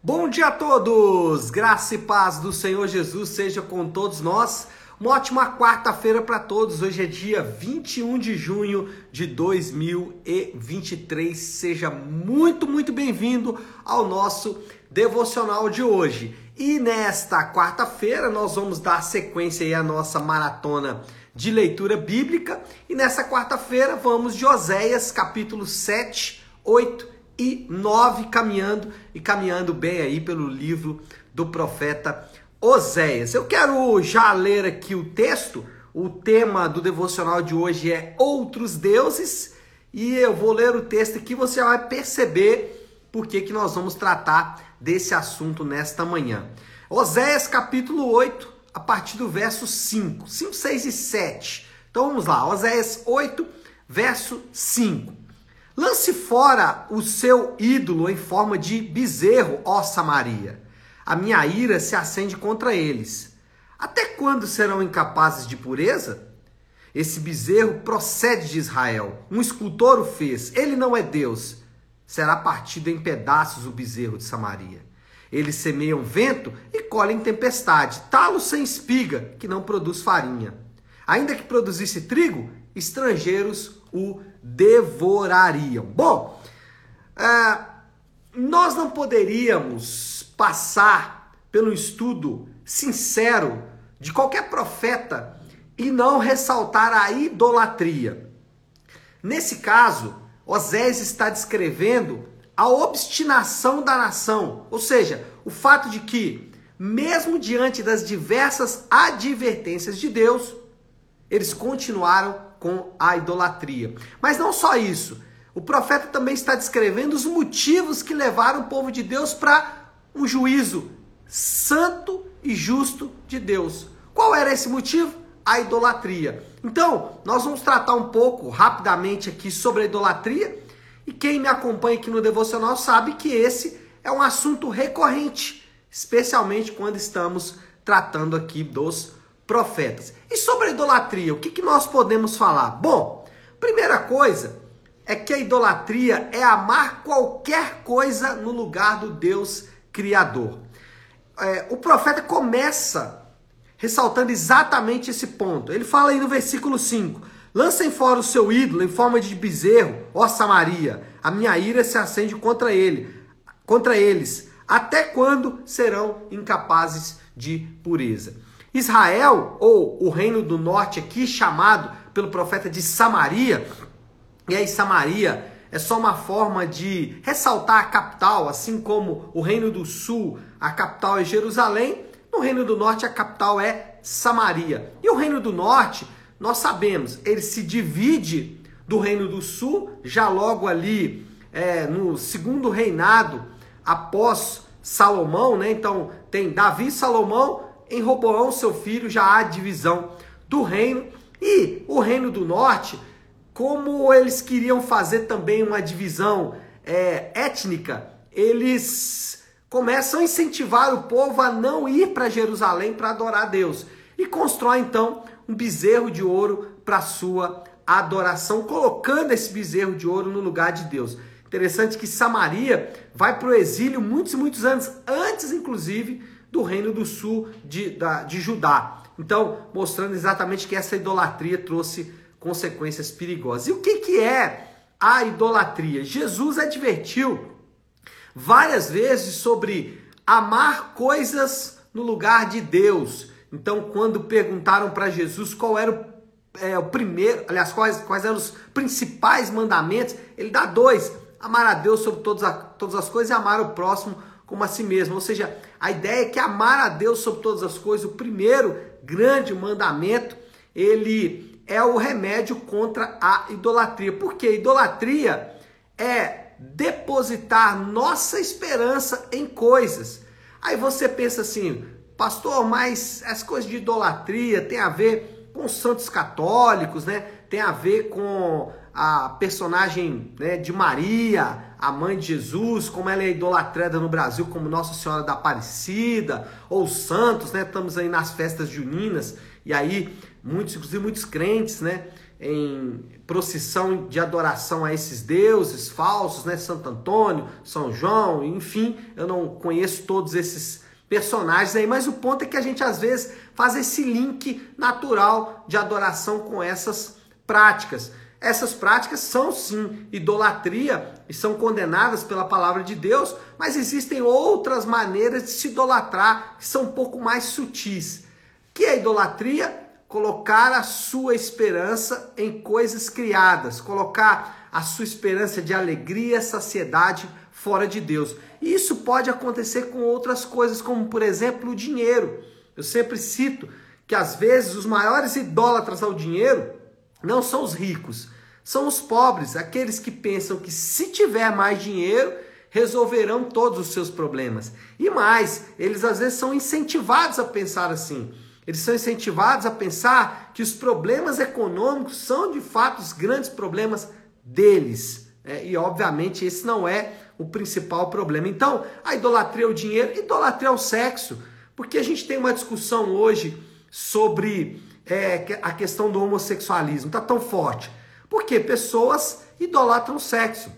Bom dia a todos! Graça e paz do Senhor Jesus seja com todos nós. Uma ótima quarta-feira para todos. Hoje é dia 21 de junho de 2023. Seja muito, muito bem-vindo ao nosso devocional de hoje. E nesta quarta-feira nós vamos dar sequência aí à nossa maratona de leitura bíblica. E nessa quarta-feira vamos de Oséias, capítulo 7, 8 e 9, caminhando e caminhando bem aí pelo livro do profeta Oséias. Eu quero já ler aqui o texto. O tema do devocional de hoje é Outros Deuses. E eu vou ler o texto aqui, você vai perceber por que, que nós vamos tratar desse assunto nesta manhã. Oséias capítulo 8, a partir do verso 5, 5, 6 e 7. Então vamos lá, Oséias 8, verso 5. Lance fora o seu ídolo em forma de bezerro, ó Samaria. A minha ira se acende contra eles. Até quando serão incapazes de pureza? Esse bezerro procede de Israel. Um escultor o fez. Ele não é Deus. Será partido em pedaços o bezerro de Samaria. Eles semeiam vento e colhem tempestade, talo sem espiga, que não produz farinha. Ainda que produzisse trigo, estrangeiros o devorariam. Bom, uh, nós não poderíamos passar pelo estudo sincero de qualquer profeta e não ressaltar a idolatria. Nesse caso, Osés está descrevendo a obstinação da nação, ou seja, o fato de que, mesmo diante das diversas advertências de Deus, eles continuaram com a idolatria. Mas não só isso. O profeta também está descrevendo os motivos que levaram o povo de Deus para um juízo santo e justo de Deus. Qual era esse motivo? A idolatria. Então, nós vamos tratar um pouco rapidamente aqui sobre a idolatria. E quem me acompanha aqui no devocional sabe que esse é um assunto recorrente, especialmente quando estamos tratando aqui dos profetas. E sobre a idolatria, o que, que nós podemos falar? Bom, primeira coisa é que a idolatria é amar qualquer coisa no lugar do Deus Criador. É, o profeta começa ressaltando exatamente esse ponto. Ele fala aí no versículo 5: Lancem fora o seu ídolo em forma de bezerro, ó Samaria. A minha ira se acende contra ele, contra eles. Até quando serão incapazes de pureza? Israel, ou o reino do norte aqui, chamado pelo profeta de Samaria, e aí Samaria é só uma forma de ressaltar a capital, assim como o reino do sul, a capital é Jerusalém, no reino do norte a capital é Samaria. E o reino do norte, nós sabemos, ele se divide do reino do sul, já logo ali é, no segundo reinado após Salomão, né? Então tem Davi e Salomão, em Roboão, seu filho, já há divisão do reino. E o reino do norte, como eles queriam fazer também uma divisão é, étnica, eles começam a incentivar o povo a não ir para Jerusalém para adorar a Deus. E constrói então um bezerro de ouro para sua adoração, colocando esse bezerro de ouro no lugar de Deus. Interessante que Samaria vai para o exílio muitos e muitos anos antes, inclusive, do reino do sul de, da, de Judá. Então, mostrando exatamente que essa idolatria trouxe consequências perigosas. E o que, que é a idolatria? Jesus advertiu várias vezes sobre amar coisas no lugar de Deus. Então, quando perguntaram para Jesus qual era o, é, o primeiro, aliás, quais, quais eram os principais mandamentos, ele dá dois: amar a Deus sobre todas, a, todas as coisas e amar o próximo como a si mesmo. Ou seja, a ideia é que amar a Deus sobre todas as coisas, o primeiro grande mandamento, ele é o remédio contra a idolatria. Porque idolatria é depositar nossa esperança em coisas. Aí você pensa assim, pastor, mas as coisas de idolatria tem a ver com os santos católicos, né? Tem a ver com a personagem né, de Maria, a mãe de Jesus, como ela é idolatrada no Brasil como Nossa Senhora da Aparecida, ou santos, né? Estamos aí nas festas juninas, e aí muitos, inclusive muitos crentes, né, em procissão de adoração a esses deuses falsos, né? Santo Antônio, São João, enfim, eu não conheço todos esses personagens aí, mas o ponto é que a gente às vezes faz esse link natural de adoração com essas práticas. Essas práticas são sim idolatria e são condenadas pela palavra de Deus, mas existem outras maneiras de se idolatrar que são um pouco mais sutis. Que é idolatria? Colocar a sua esperança em coisas criadas, colocar a sua esperança de alegria, saciedade fora de Deus. E isso pode acontecer com outras coisas, como por exemplo o dinheiro. Eu sempre cito que às vezes os maiores idólatras ao dinheiro não são os ricos, são os pobres, aqueles que pensam que se tiver mais dinheiro, resolverão todos os seus problemas. E mais, eles às vezes são incentivados a pensar assim. Eles são incentivados a pensar que os problemas econômicos são de fato os grandes problemas deles. É, e obviamente esse não é o principal problema. Então, a idolatria é o dinheiro, idolatria é o sexo. Porque a gente tem uma discussão hoje sobre é, a questão do homossexualismo, está tão forte. Porque pessoas idolatram o sexo.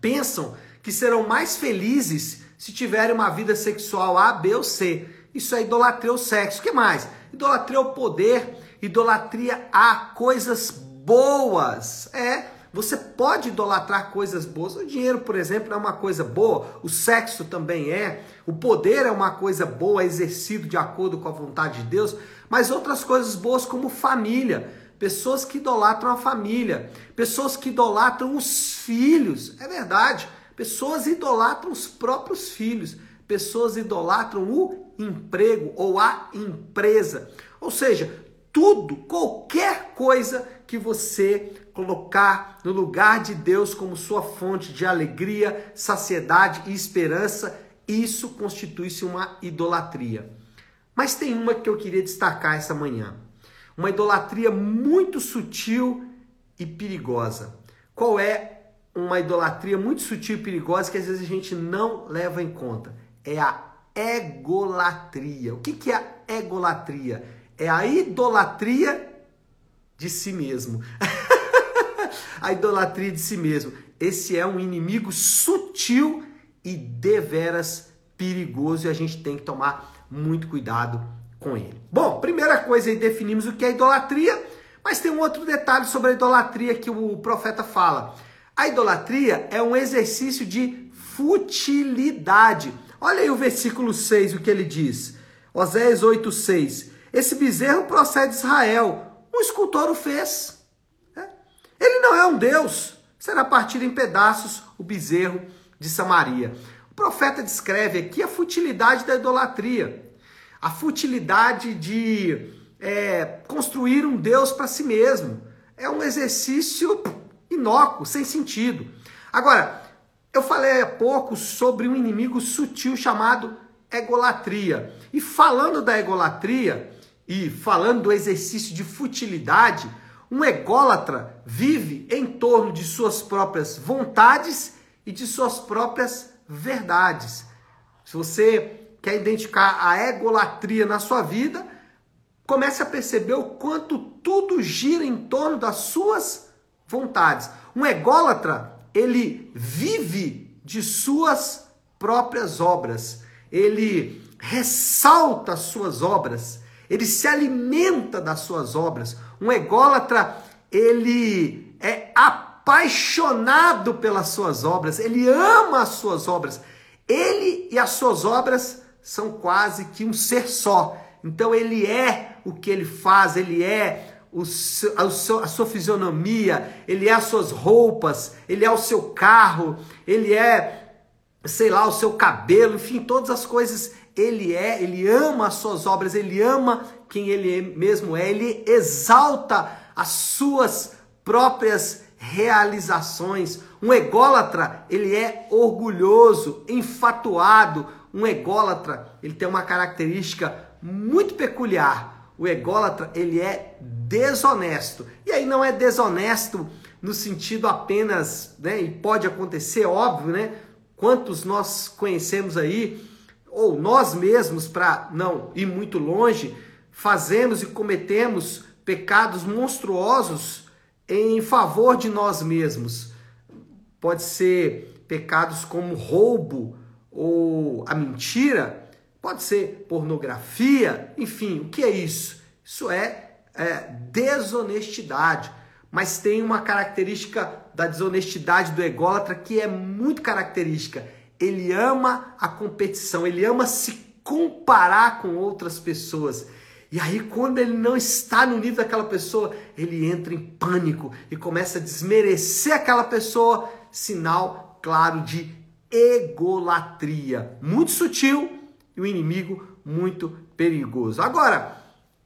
Pensam que serão mais felizes se tiverem uma vida sexual A, B ou C. Isso é idolatria ao sexo. O que mais? Idolatria ao poder, idolatria a coisas boas. É, você pode idolatrar coisas boas. O dinheiro, por exemplo, é uma coisa boa, o sexo também é, o poder é uma coisa boa, exercido de acordo com a vontade de Deus, mas outras coisas boas como família, pessoas que idolatram a família, pessoas que idolatram os filhos. É verdade, pessoas idolatram os próprios filhos, pessoas idolatram o emprego ou a empresa. Ou seja, tudo, qualquer coisa que você colocar no lugar de Deus como sua fonte de alegria, saciedade e esperança, isso constitui-se uma idolatria. Mas tem uma que eu queria destacar essa manhã. Uma idolatria muito sutil e perigosa. Qual é uma idolatria muito sutil e perigosa que às vezes a gente não leva em conta? É a egolatria. O que é a egolatria? É a idolatria de si mesmo. a idolatria de si mesmo. Esse é um inimigo sutil e deveras perigoso e a gente tem que tomar muito cuidado com ele. Bom, primeira coisa aí definimos o que é idolatria, mas tem um outro detalhe sobre a idolatria que o profeta fala. A idolatria é um exercício de futilidade. Olha aí o versículo 6, o que ele diz. Oséias 8:6. Esse bezerro procede de Israel. Um escultor o fez. Não é um Deus. Será partido em pedaços o bezerro de Samaria. O profeta descreve aqui a futilidade da idolatria a futilidade de é, construir um Deus para si mesmo. É um exercício inócuo, sem sentido. Agora, eu falei há pouco sobre um inimigo sutil chamado egolatria. E falando da egolatria e falando do exercício de futilidade, um ególatra vive em torno de suas próprias vontades e de suas próprias verdades. Se você quer identificar a egolatria na sua vida, comece a perceber o quanto tudo gira em torno das suas vontades. Um ególatra, ele vive de suas próprias obras. Ele ressalta as suas obras. Ele se alimenta das suas obras. Um ególatra, ele é apaixonado pelas suas obras, ele ama as suas obras. Ele e as suas obras são quase que um ser só. Então ele é o que ele faz, ele é o seu, a, seu, a sua fisionomia, ele é as suas roupas, ele é o seu carro, ele é, sei lá, o seu cabelo, enfim, todas as coisas ele é, ele ama as suas obras, ele ama quem ele mesmo é, ele exalta as suas próprias realizações. Um ególatra, ele é orgulhoso, enfatuado, um ególatra, ele tem uma característica muito peculiar. O ególatra, ele é desonesto. E aí não é desonesto no sentido apenas, né, e pode acontecer, óbvio, né? Quantos nós conhecemos aí, ou nós mesmos, para não ir muito longe, fazemos e cometemos pecados monstruosos em favor de nós mesmos. Pode ser pecados como roubo ou a mentira, pode ser pornografia, enfim, o que é isso? Isso é, é desonestidade. Mas tem uma característica da desonestidade do ególatra que é muito característica. Ele ama a competição, ele ama se comparar com outras pessoas. E aí, quando ele não está no nível daquela pessoa, ele entra em pânico e começa a desmerecer aquela pessoa, sinal claro de egolatria. Muito sutil e o inimigo muito perigoso. Agora,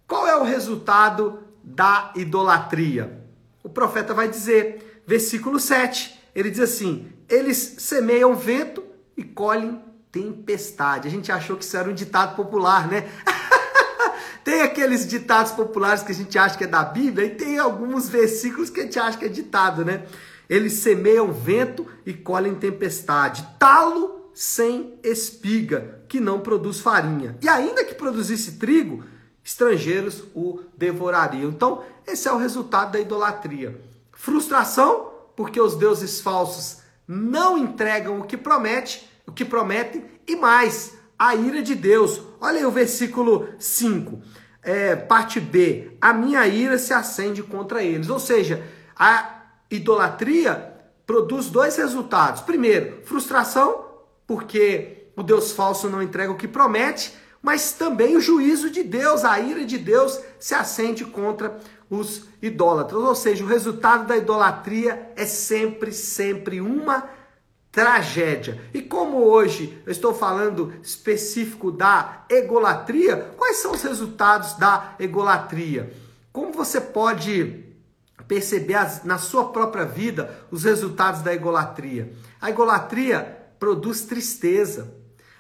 qual é o resultado da idolatria? O profeta vai dizer, versículo 7, ele diz assim: Eles semeiam vento e colhem tempestade. A gente achou que isso era um ditado popular, né? Tem aqueles ditados populares que a gente acha que é da Bíblia e tem alguns versículos que a gente acha que é ditado, né? Eles semeiam vento e colhem tempestade, talo sem espiga, que não produz farinha. E ainda que produzisse trigo, estrangeiros o devorariam. Então, esse é o resultado da idolatria. Frustração, porque os deuses falsos não entregam o que promete, o que prometem, e mais, a ira de Deus. Olha aí o versículo 5, é, parte B. A minha ira se acende contra eles. Ou seja, a idolatria produz dois resultados. Primeiro, frustração, porque o Deus falso não entrega o que promete, mas também o juízo de Deus, a ira de Deus se acende contra os idólatras. Ou seja, o resultado da idolatria é sempre, sempre uma tragédia. E como hoje eu estou falando específico da egolatria, quais são os resultados da egolatria? Como você pode perceber as, na sua própria vida os resultados da egolatria? A egolatria produz tristeza.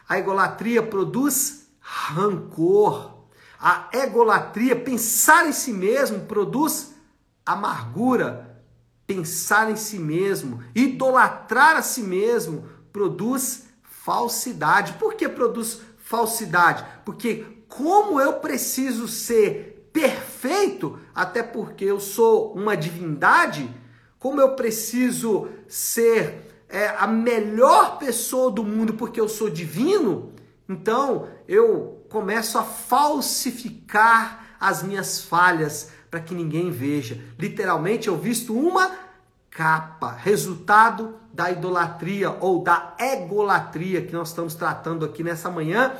A egolatria produz rancor. A egolatria, pensar em si mesmo, produz amargura pensar em si mesmo, idolatrar a si mesmo, produz falsidade. Por que produz falsidade? Porque como eu preciso ser perfeito, até porque eu sou uma divindade, como eu preciso ser é, a melhor pessoa do mundo porque eu sou divino, então eu começo a falsificar as minhas falhas, para que ninguém veja. Literalmente, eu visto uma capa, resultado da idolatria ou da egolatria que nós estamos tratando aqui nessa manhã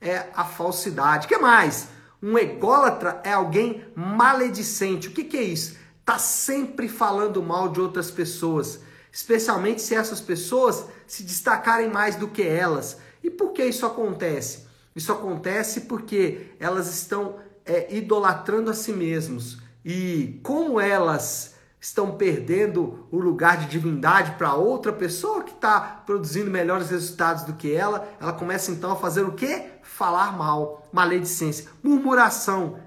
é a falsidade. que mais? Um ególatra é alguém maledicente. O que, que é isso? Tá sempre falando mal de outras pessoas, especialmente se essas pessoas se destacarem mais do que elas. E por que isso acontece? Isso acontece porque elas estão é, idolatrando a si mesmos. E como elas estão perdendo o lugar de divindade para outra pessoa que está produzindo melhores resultados do que ela, ela começa então a fazer o quê? Falar mal, maledicência, murmuração.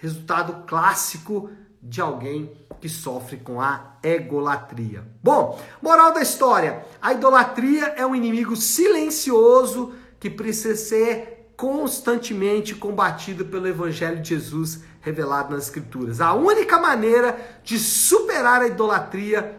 Resultado clássico de alguém que sofre com a egolatria. Bom, moral da história: a idolatria é um inimigo silencioso que precisa ser constantemente combatido pelo Evangelho de Jesus revelado nas Escrituras. A única maneira de superar a idolatria,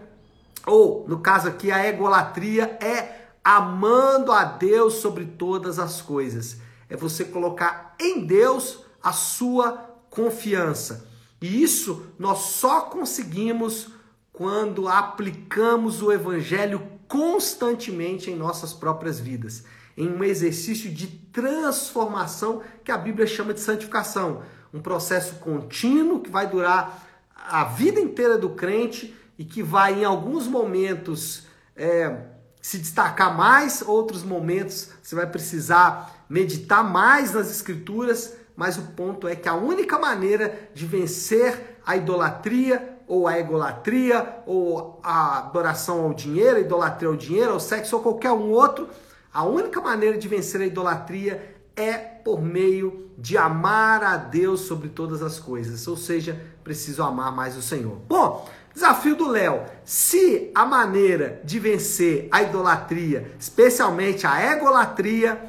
ou no caso aqui a egolatria, é amando a Deus sobre todas as coisas. É você colocar em Deus a sua confiança. E isso nós só conseguimos quando aplicamos o Evangelho constantemente em nossas próprias vidas em um exercício de transformação que a Bíblia chama de santificação. Um processo contínuo que vai durar a vida inteira do crente e que vai, em alguns momentos, é, se destacar mais, outros momentos você vai precisar meditar mais nas Escrituras, mas o ponto é que a única maneira de vencer a idolatria, ou a egolatria, ou a adoração ao dinheiro, a idolatria ao dinheiro, ao sexo, ou qualquer um outro, a única maneira de vencer a idolatria é por meio de amar a Deus sobre todas as coisas, ou seja, preciso amar mais o Senhor. Bom, desafio do Léo: se a maneira de vencer a idolatria, especialmente a egolatria,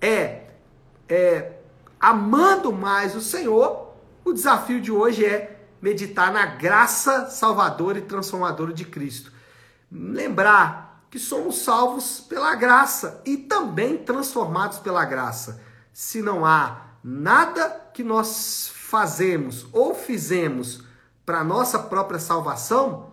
é, é amando mais o Senhor, o desafio de hoje é meditar na graça salvadora e transformadora de Cristo. Lembrar que somos salvos pela graça e também transformados pela graça. Se não há nada que nós fazemos ou fizemos para nossa própria salvação,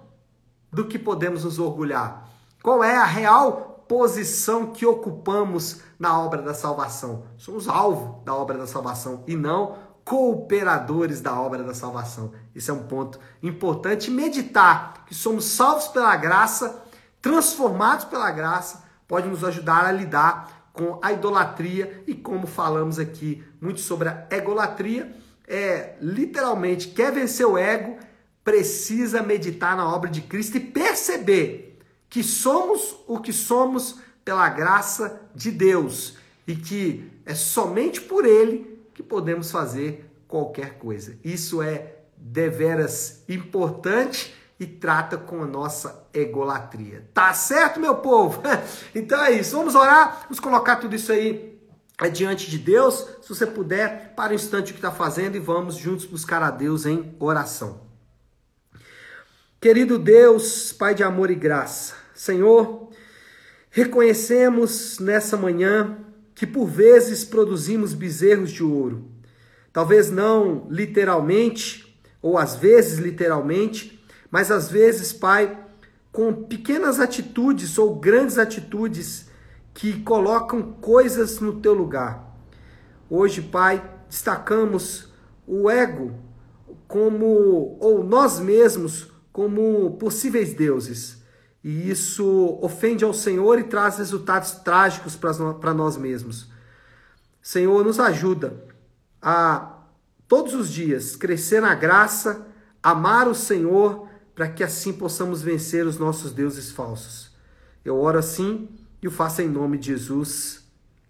do que podemos nos orgulhar? Qual é a real posição que ocupamos na obra da salvação? Somos alvo da obra da salvação e não cooperadores da obra da salvação. Isso é um ponto importante. Meditar que somos salvos pela graça, transformados pela graça, pode nos ajudar a lidar com a idolatria e como falamos aqui muito sobre a egolatria, é literalmente quer vencer o ego, precisa meditar na obra de Cristo e perceber que somos o que somos pela graça de Deus e que é somente por ele que podemos fazer qualquer coisa. Isso é deveras importante e trata com a nossa egolatria. Tá certo, meu povo? Então é isso. Vamos orar, vamos colocar tudo isso aí é diante de Deus. Se você puder, para o instante o que está fazendo e vamos juntos buscar a Deus em oração. Querido Deus, Pai de amor e graça, Senhor, reconhecemos nessa manhã que por vezes produzimos bezerros de ouro. Talvez não literalmente, ou às vezes literalmente, mas às vezes, Pai, com pequenas atitudes ou grandes atitudes que colocam coisas no teu lugar. Hoje, Pai, destacamos o ego como, ou nós mesmos, como possíveis deuses. E isso ofende ao Senhor e traz resultados trágicos para nós mesmos. Senhor, nos ajuda a todos os dias crescer na graça, amar o Senhor, para que assim possamos vencer os nossos deuses falsos. Eu oro assim e o faço em nome de Jesus.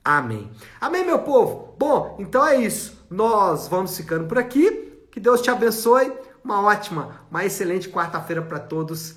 Amém. Amém, meu povo? Bom, então é isso. Nós vamos ficando por aqui. Que Deus te abençoe uma ótima, uma excelente quarta-feira para todos